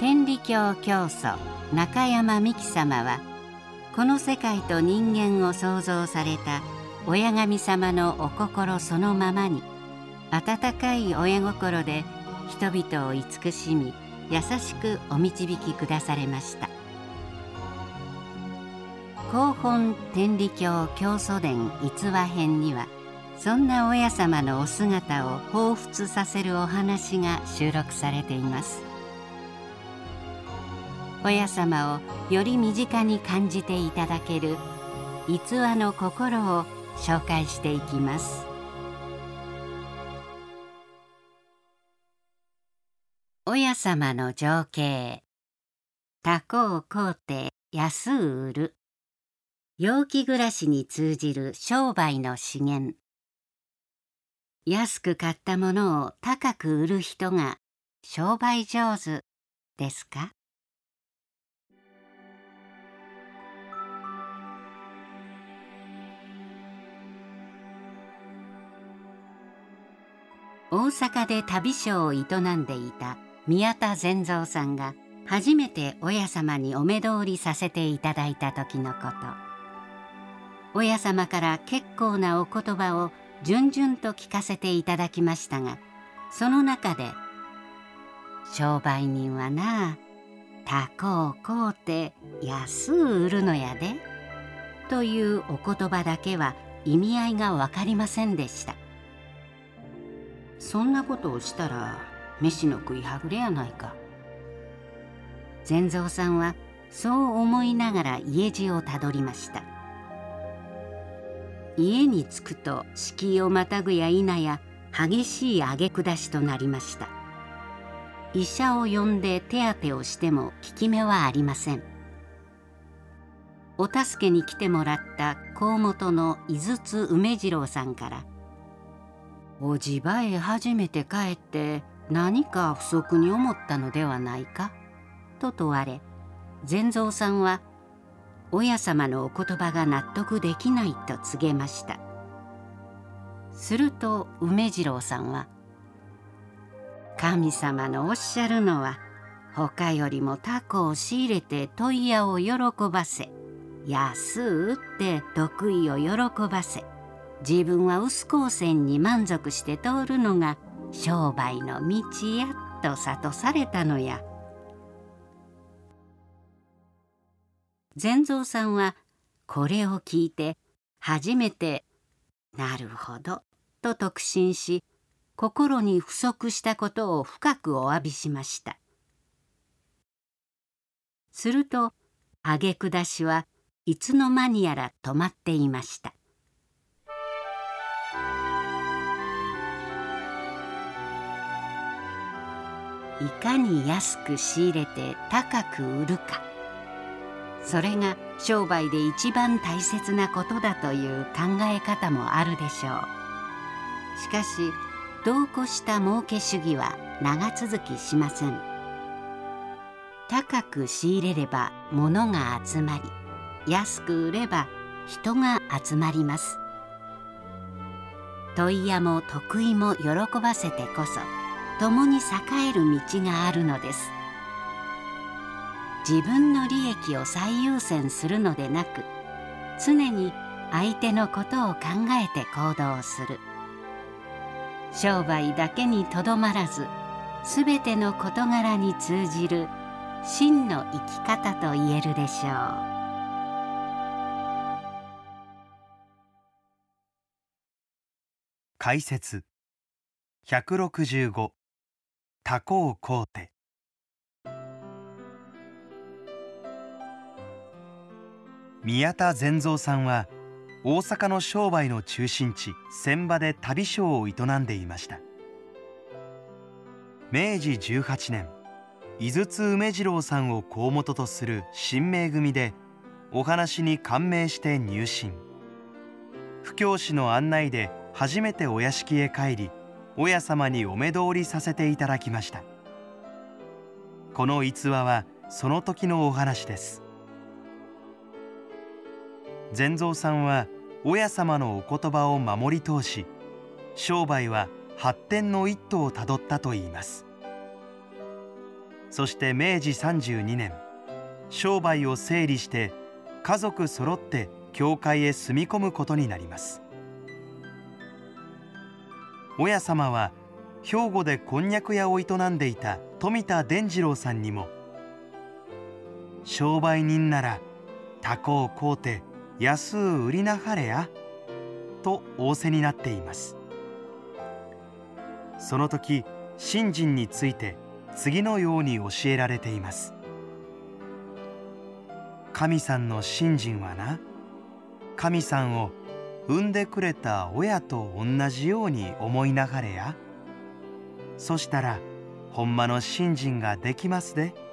天理教教祖中山美紀様はこの世界と人間を創造された親神様のお心そのままに温かい親心で人々を慈しみ優しくお導きくだされました。広本天理教教祖伝逸話編にはそんな親様のお姿を彷彿させるお話が収録されています。親様をより身近に感じていただける逸話の心を紹介していきます。親様の情景。他行皇帝安売る。陽気暮らしに通じる商売の資源。安く買ったものを高く売る人が商売上手ですか？大阪で旅商を営んでいた宮田善三さんが初めて親様にお目通りさせていただいた時のこと。親様から結構なお言葉を順々と聞かせていただきましたがその中で「商売人はなタコを買うて安う売るのやで」というお言葉だけは意味合いが分かりませんでした。そんなことをしたら飯の食いはぐれやないか。善蔵さんはそう思いながら家路をたどりました。家に着くと敷居をまたぐや否や激しい上げ下しとなりました。医者を呼んで手当てをしても効き目はありません。お助けに来てもらった河本の井筒梅次郎さんから「おじばへ初めて帰って何か不足に思ったのではないか?」と問われ善蔵さんは親様のお言葉が納得できないと告げましたすると梅次郎さんは「神様のおっしゃるのは他よりもタコを仕入れて問屋を喜ばせ安うって得意を喜ばせ自分は薄光線に満足して通るのが商売の道や」と諭されたのや。善蔵さんはこれを聞いて初めて「なるほど」と特進し心に不足したことを深くお詫びしましたすると挙句下しはいつの間にやら止まっていましたいかに安く仕入れて高く売るか。それが商売で一番大切なことだという考え方もあるでしょう。しかし度を越した儲け主義は長続きしません。高く仕入れれば物が集まり安く売れば人が集まります。問屋も得意も喜ばせてこそ共に栄える道があるのです。自分の利益を最優先するのでなく常に相手のことを考えて行動する。商売だけにとどまらず全ての事柄に通じる真の生き方と言えるでしょう。解説。165タコを買うて。宮田善三さんは大阪の商売の中心地船場で旅商を営んでいました。明治18年井筒梅次郎さんを講元とする新名組でお話に感銘して入信。布教師の案内で初めてお屋敷へ帰り親様にお目通りさせていただきました。この逸話はその時のお話です。善蔵さんは親様のお言葉を守り通し商売は発展の一途をたどったといいます。そして明治32年商売を整理して家族揃って教会へ住み込むことになります。親様は兵庫でこんにゃく屋を営んでいた富田伝次郎さんにも「商売人ならタコを買うて安う売りなはれや」と仰せになっています。その時信心について次のように教えられています。神さんの信心はな神さんを産んでくれた親と同じように思いながれやそしたらほんまの信心ができますで。